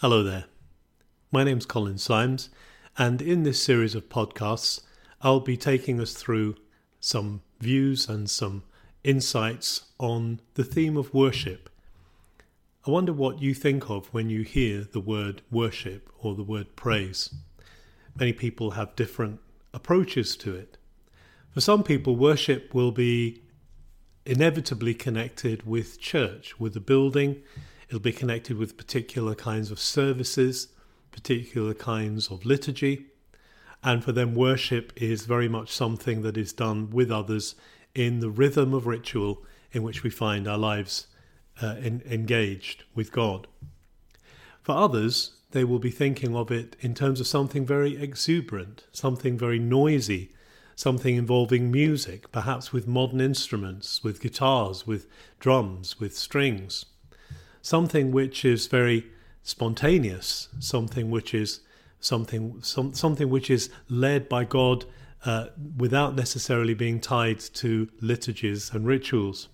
Hello there. My name's Colin Symes, and in this series of podcasts, I'll be taking us through some views and some insights on the theme of worship. I wonder what you think of when you hear the word worship or the word praise. Many people have different approaches to it. For some people, worship will be inevitably connected with church, with a building It'll be connected with particular kinds of services, particular kinds of liturgy. And for them, worship is very much something that is done with others in the rhythm of ritual in which we find our lives uh, in, engaged with God. For others, they will be thinking of it in terms of something very exuberant, something very noisy, something involving music, perhaps with modern instruments, with guitars, with drums, with strings something which is very spontaneous, something which is something some, something which is led by God uh, without necessarily being tied to liturgies and rituals.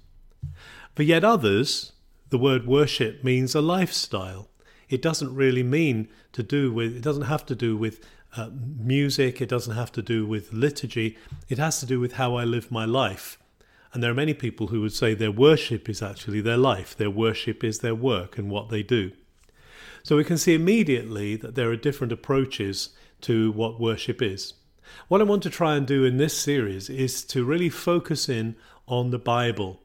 For yet others, the word worship means a lifestyle. It doesn't really mean to do with. It doesn't have to do with uh, music. It doesn't have to do with liturgy. It has to do with how I live my life. And there are many people who would say their worship is actually their life, their worship is their work and what they do. So we can see immediately that there are different approaches to what worship is. What I want to try and do in this series is to really focus in on the Bible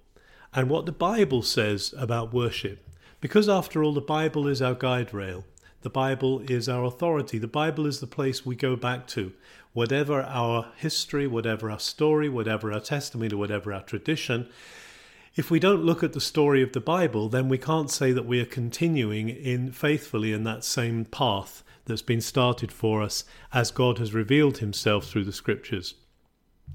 and what the Bible says about worship. Because after all, the Bible is our guide rail. The Bible is our authority. The Bible is the place we go back to. Whatever our history, whatever our story, whatever our testimony, whatever our tradition, if we don't look at the story of the Bible, then we can't say that we are continuing in faithfully in that same path that's been started for us as God has revealed himself through the scriptures.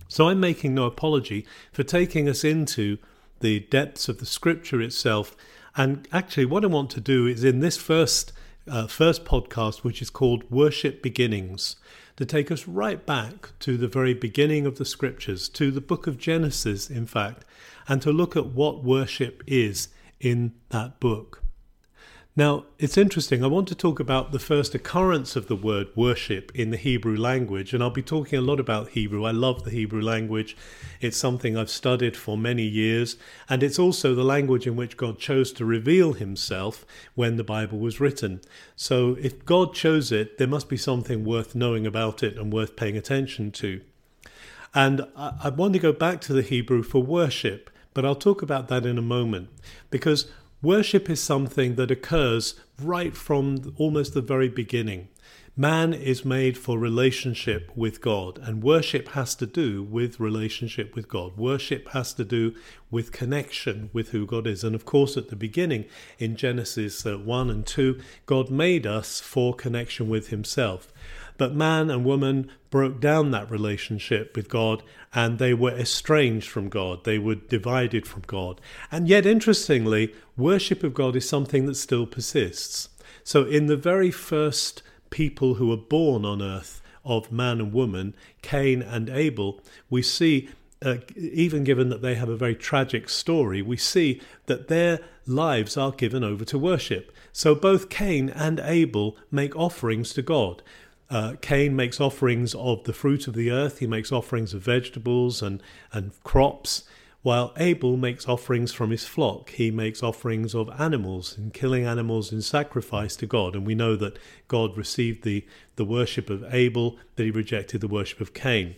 So I'm making no apology for taking us into the depths of the scripture itself. And actually, what I want to do is in this first uh, first podcast, which is called Worship Beginnings, to take us right back to the very beginning of the scriptures, to the book of Genesis, in fact, and to look at what worship is in that book. Now, it's interesting. I want to talk about the first occurrence of the word worship in the Hebrew language, and I'll be talking a lot about Hebrew. I love the Hebrew language. It's something I've studied for many years, and it's also the language in which God chose to reveal himself when the Bible was written. So, if God chose it, there must be something worth knowing about it and worth paying attention to. And I want to go back to the Hebrew for worship, but I'll talk about that in a moment because Worship is something that occurs right from almost the very beginning. Man is made for relationship with God, and worship has to do with relationship with God. Worship has to do with connection with who God is. And of course, at the beginning, in Genesis uh, 1 and 2, God made us for connection with Himself. But man and woman broke down that relationship with God and they were estranged from God. They were divided from God. And yet, interestingly, worship of God is something that still persists. So, in the very first people who were born on earth of man and woman, Cain and Abel, we see uh, even given that they have a very tragic story, we see that their lives are given over to worship. So both Cain and Abel make offerings to God. Uh, Cain makes offerings of the fruit of the earth, he makes offerings of vegetables and, and crops, while Abel makes offerings from his flock. He makes offerings of animals and killing animals in sacrifice to God. And we know that God received the, the worship of Abel, that he rejected the worship of Cain.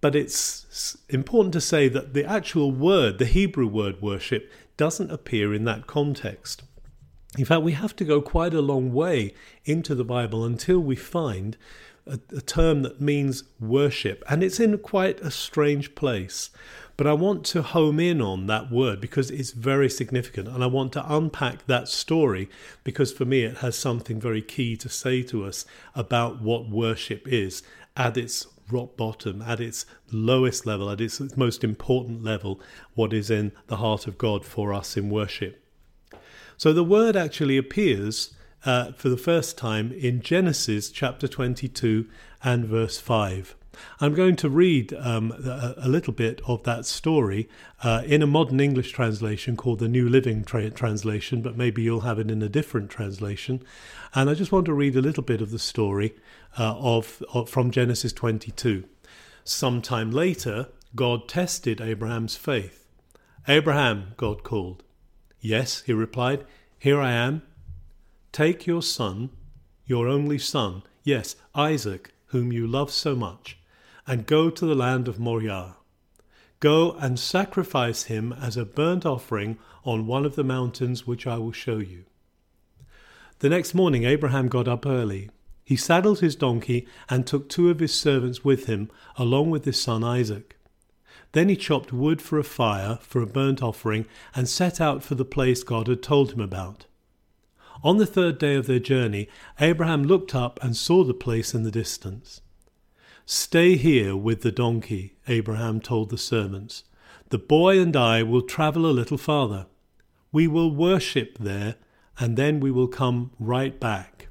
But it's important to say that the actual word, the Hebrew word worship, doesn't appear in that context. In fact, we have to go quite a long way into the Bible until we find a, a, term that means worship, and it's in quite a strange place. But I want to home in on that word because it's very significant, and I want to unpack that story because for me it has something very key to say to us about what worship is at its rock bottom, at its lowest level, at its most important level, what is in the heart of God for us in worship. So the word actually appears uh, for the first time in Genesis chapter 22 and verse 5. I'm going to read um, a, a, little bit of that story uh, in a modern English translation called the New Living tra- Translation, but maybe you'll have it in a different translation. And I just want to read a little bit of the story uh, of, of from Genesis 22. Sometime later, God tested Abraham's faith. Abraham, God called. Yes, he replied, Here I am. Take your son, your only son, yes, Isaac, whom you love so much, and go to the land of Moriah. Go and sacrifice him as a burnt offering on one of the mountains which I will show you. The next morning Abraham got up early. He saddled his donkey and took two of his servants with him, along with his son Isaac. Then he chopped wood for a fire for a burnt offering and set out for the place God had told him about. On the third day of their journey, Abraham looked up and saw the place in the distance. Stay here with the donkey, Abraham told the servants. The boy and I will travel a little farther. We will worship there, and then we will come right back.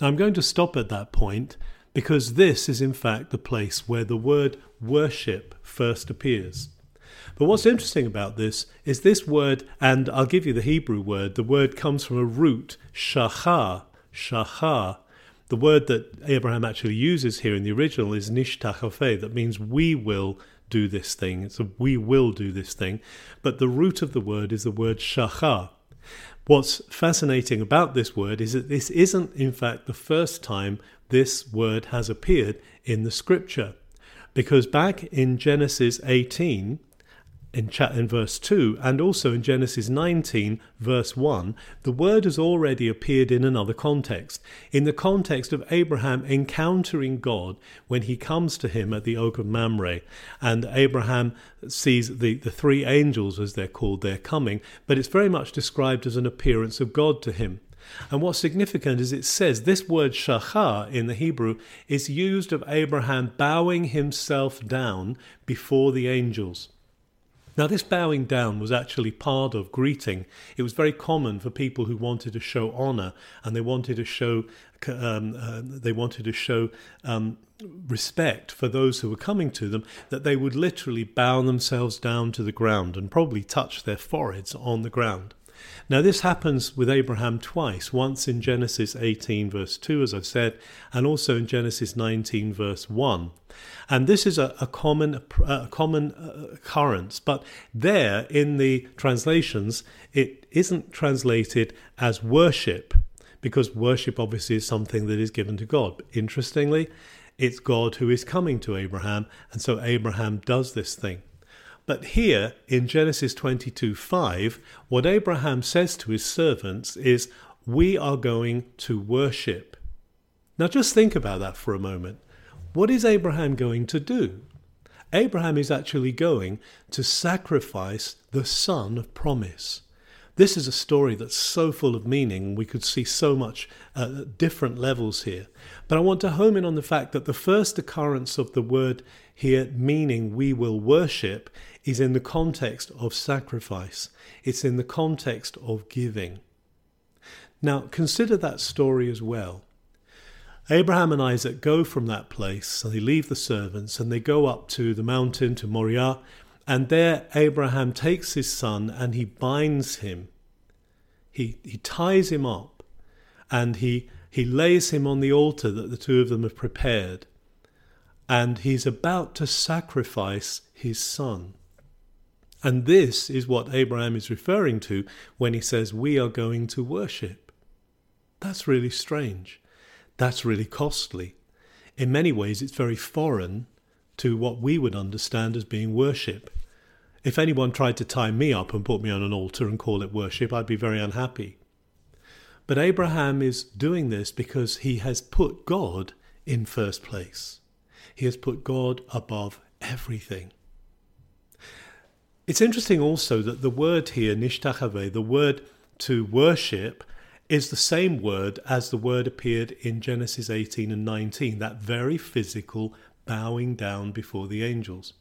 Now I'm going to stop at that point because this is in fact the place where the word worship first appears. But what's interesting about this is this word, and I'll give you the Hebrew word, the word comes from a root, shachar, shachar. The word that Abraham actually uses here in the original is nishtachafeh, that means we will do this thing. It's a we will do this thing. But the root of the word is the word shachar. What's fascinating about this word is that this isn't, in fact, the first time this word has appeared in the scripture. Because back in Genesis 18, in, chat, in verse 2 and also in Genesis 19, verse 1, the word has already appeared in another context. In the context of Abraham encountering God when he comes to him at the oak of Mamre. And Abraham sees the, the three angels, as they're called, they're coming, but it's very much described as an appearance of God to him. And what's significant is it says this word shachar in the Hebrew is used of Abraham bowing himself down before the angels. Now, this bowing down was actually part of greeting. It was very common for people who wanted to show honor and they wanted to show um, uh, they wanted to show um, respect for those who were coming to them that they would literally bow themselves down to the ground and probably touch their foreheads on the ground. Now, this happens with Abraham twice once in Genesis 18, verse 2, as I've said, and also in Genesis 19, verse 1. And this is a, a common, a common uh, occurrence, but there in the translations, it isn't translated as worship, because worship obviously is something that is given to God. Interestingly, it's God who is coming to Abraham, and so Abraham does this thing. But here in Genesis 22 5, what Abraham says to his servants is, We are going to worship. Now just think about that for a moment. What is Abraham going to do? Abraham is actually going to sacrifice the son of promise. This is a story that's so full of meaning. We could see so much uh, different levels here. But I want to home in on the fact that the first occurrence of the word here, meaning we will worship, is in the context of sacrifice, it's in the context of giving. Now, consider that story as well. Abraham and Isaac go from that place, and they leave the servants, and they go up to the mountain, to Moriah, and there Abraham takes his son and he binds him. He, he ties him up, and he, he lays him on the altar that the two of them have prepared, and he's about to sacrifice his son. And this is what Abraham is referring to when he says, We are going to worship. That's really strange. That's really costly. In many ways, it's very foreign to what we would understand as being worship. If anyone tried to tie me up and put me on an altar and call it worship, I'd be very unhappy. But Abraham is doing this because he has put God in first place. He has put God above everything. It's interesting also that the word here, nishtachave, the word to worship, is the same word as the word appeared in Genesis 18 and 19, that very physical bowing down before the angels.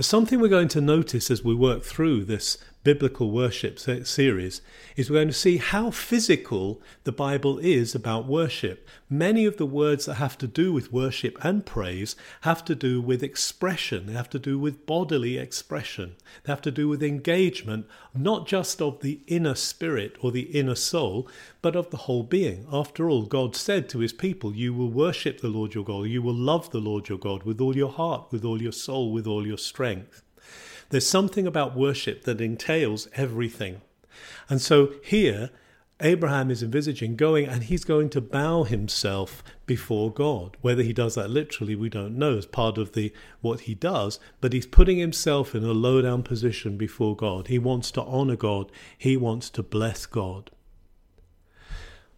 Something we're going to notice as we work through this biblical worship series is we're going to see how physical the Bible is about worship. Many of the words that have to do with worship and praise have to do with expression, they have to do with bodily expression, they have to do with engagement, not just of the inner spirit or the inner soul, but of the whole being. After all, God said to his people, You will worship the Lord your God, you will love the Lord your God with all your heart, with all your soul, with all your strength. There's something about worship that entails everything. And so here, Abraham is envisaging going and he's going to bow himself before God. Whether he does that literally, we don't know as part of the what he does, but he's putting himself in a low down position before God. He wants to honor God, he wants to bless God.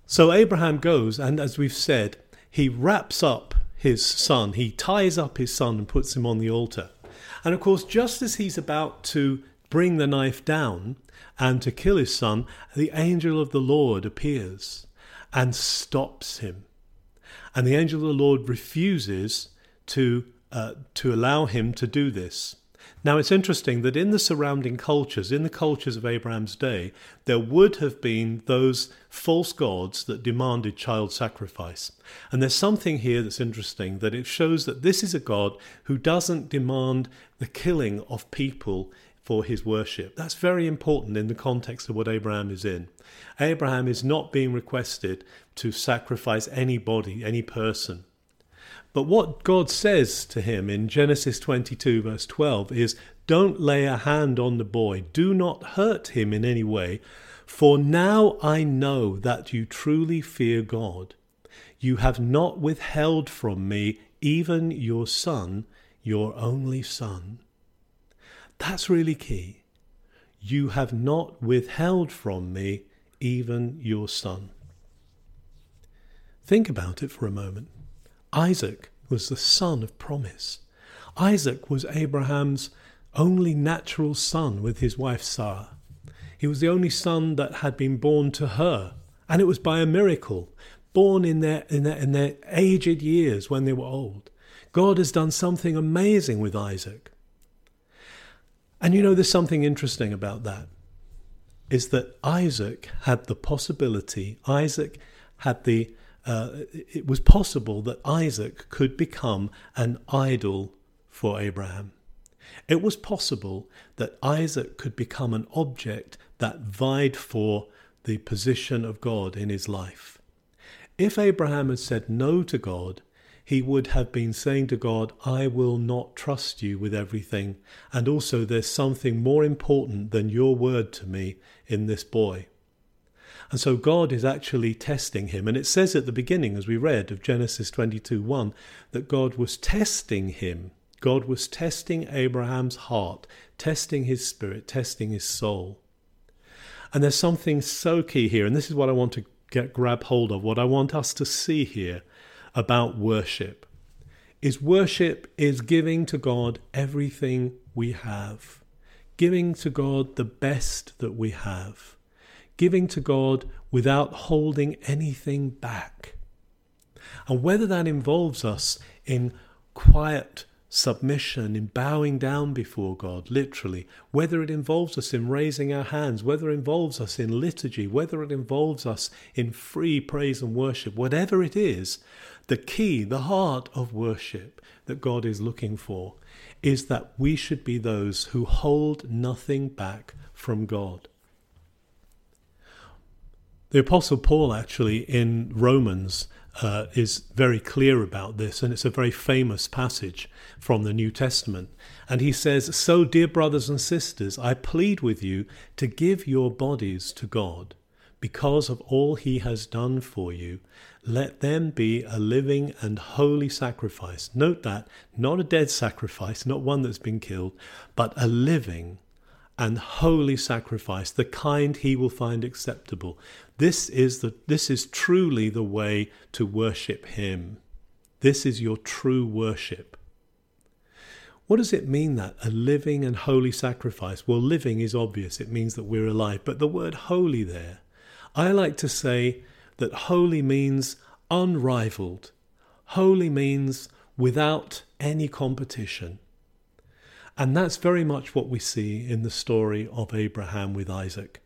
So Abraham goes, and as we've said, he wraps up his son, he ties up his son and puts him on the altar. And of course, just as he's about to bring the knife down and to kill his son, the angel of the Lord appears and stops him. And the angel of the Lord refuses to, uh, to allow him to do this. Now, it's interesting that in the surrounding cultures, in the cultures of Abraham's day, there would have been those false gods that demanded child sacrifice. And there's something here that's interesting that it shows that this is a God who doesn't demand the killing of people for his worship. That's very important in the context of what Abraham is in. Abraham is not being requested to sacrifice anybody, any person. But what God says to him in Genesis 22, verse 12, is Don't lay a hand on the boy, do not hurt him in any way, for now I know that you truly fear God. You have not withheld from me even your son, your only son. That's really key. You have not withheld from me even your son. Think about it for a moment. Isaac was the son of promise. Isaac was Abraham's only natural son with his wife Sarah. He was the only son that had been born to her, and it was by a miracle, born in their, in their, in their aged years when they were old. God has done something amazing with Isaac. And you know, there's something interesting about that is that Isaac had the possibility, Isaac had the uh, it was possible that Isaac could become an idol for Abraham. It was possible that Isaac could become an object that vied for the position of God in his life. If Abraham had said no to God, he would have been saying to God, I will not trust you with everything, and also there's something more important than your word to me in this boy. And so God is actually testing him. And it says at the beginning, as we read of Genesis 22 1, that God was testing him. God was testing Abraham's heart, testing his spirit, testing his soul. And there's something so key here, and this is what I want to get grab hold of, what I want us to see here about worship. Is worship is giving to God everything we have, giving to God the best that we have giving to God without holding anything back. And whether that involves us in quiet submission, in bowing down before God, literally, whether it involves us in raising our hands, whether it involves us in liturgy, whether it involves us in free praise and worship, whatever it is, the key, the heart of worship that God is looking for is that we should be those who hold nothing back from God. The Apostle Paul, actually, in Romans, uh, is very clear about this, and it's a very famous passage from the New Testament. And he says, So, dear brothers and sisters, I plead with you to give your bodies to God. Because of all he has done for you, let them be a living and holy sacrifice. Note that, not a dead sacrifice, not one that's been killed, but a living and holy sacrifice, the kind he will find acceptable. This is, the, this is truly the way to worship him. This is your true worship. What does it mean that? A living and holy sacrifice? Well, living is obvious, it means that we're alive. But the word holy there, I like to say that holy means unrivaled. Holy means without any competition. And that's very much what we see in the story of Abraham with Isaac.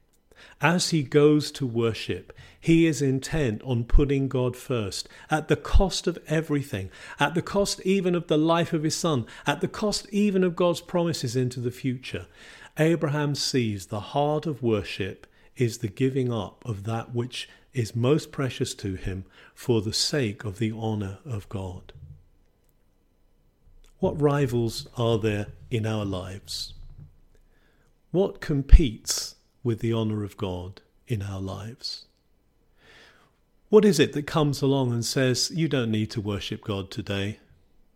As he goes to worship, he is intent on putting God first, at the cost of everything, at the cost even of the life of his son, at the cost even of God's promises into the future. Abraham sees the heart of worship is the giving up of that which is most precious to him for the sake of the honour of God. What rivals are there in our lives? What competes with the honour of God in our lives? What is it that comes along and says, You don't need to worship God today?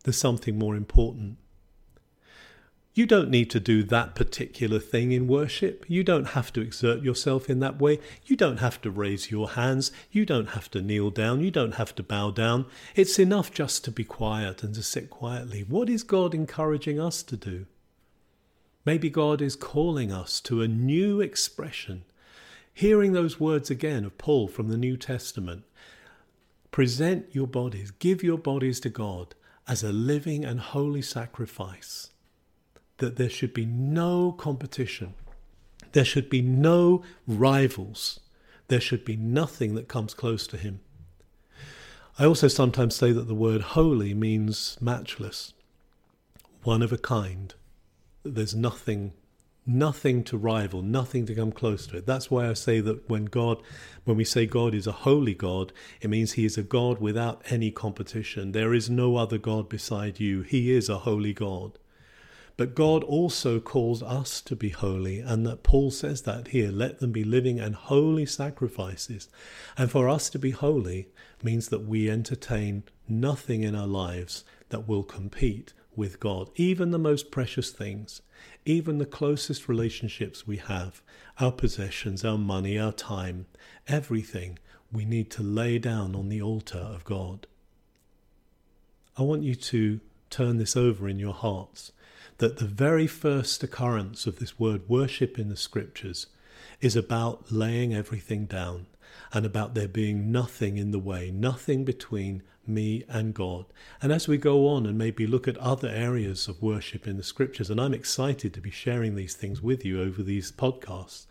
There's something more important. You don't need to do that particular thing in worship. You don't have to exert yourself in that way. You don't have to raise your hands. You don't have to kneel down. You don't have to bow down. It's enough just to be quiet and to sit quietly. What is God encouraging us to do? Maybe God is calling us to a new expression. Hearing those words again of Paul from the New Testament present your bodies, give your bodies to God as a living and holy sacrifice that there should be no competition. There should be no rivals. There should be nothing that comes close to him. I also sometimes say that the word holy means matchless, one of a kind. There's nothing nothing to rival, nothing to come close to it. That's why I say that when God, when we say God is a holy God, it means He is a God without any competition. There is no other God beside you. He is a holy God. But God also calls us to be holy, and that Paul says that here let them be living and holy sacrifices. And for us to be holy means that we entertain nothing in our lives that will compete with God, even the most precious things, even the closest relationships we have, our possessions, our money, our time, everything we need to lay down on the altar of God. I want you to turn this over in your hearts that the very first occurrence of this word worship in the scriptures is about laying everything down and about there being nothing in the way, nothing between me and God. And as we go on and maybe look at other areas of worship in the scriptures, and I'm excited to be sharing these things with you over these podcasts,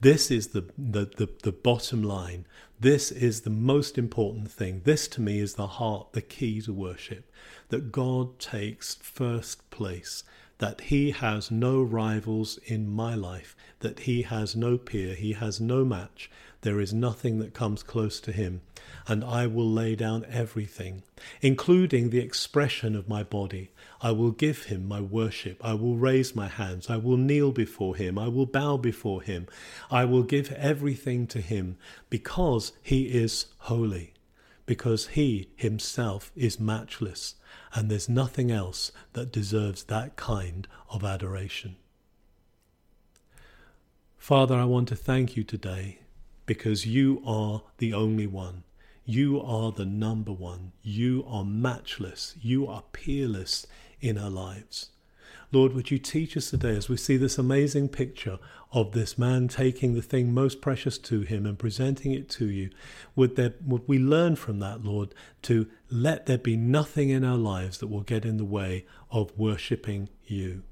this is the, the, the, the, bottom line. This is the most important thing. This to me is the heart, the key to worship. That God takes first place that he has no rivals in my life, that he has no peer, he has no match. There is nothing that comes close to him, and I will lay down everything, including the expression of my body. I will give him my worship. I will raise my hands. I will kneel before him. I will bow before him. I will give everything to him because he is holy, because he himself is matchless and there's nothing else that deserves that kind of adoration. Father, I want to thank you today because you are the only one. You are the number one. You are matchless. You are peerless in our lives. Lord, would you teach us today as we see this amazing picture of this man taking the thing most precious to him and presenting it to you? Would, there, would we learn from that, Lord, to let there be nothing in our lives that will get in the way of worshipping you?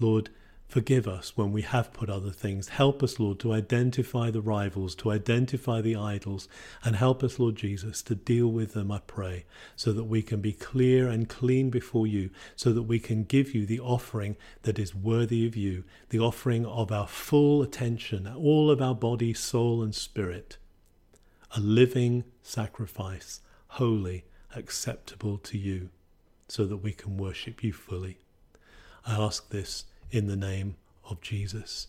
Lord, Forgive us when we have put other things. Help us, Lord, to identify the rivals, to identify the idols, and help us, Lord Jesus, to deal with them, I pray, so that we can be clear and clean before you, so that we can give you the offering that is worthy of you, the offering of our full attention, all of our body, soul, and spirit, a living sacrifice, holy, acceptable to you, so that we can worship you fully. I ask this in the name of Jesus.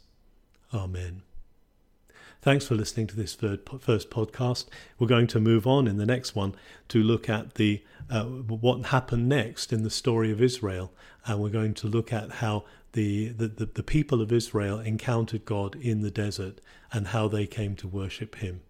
Amen. Thanks for listening to this first podcast. We're going to move on in the next one to look at the uh, what happened next in the story of Israel, and we're going to look at how the, the, the, the people of Israel encountered God in the desert and how they came to worship Him.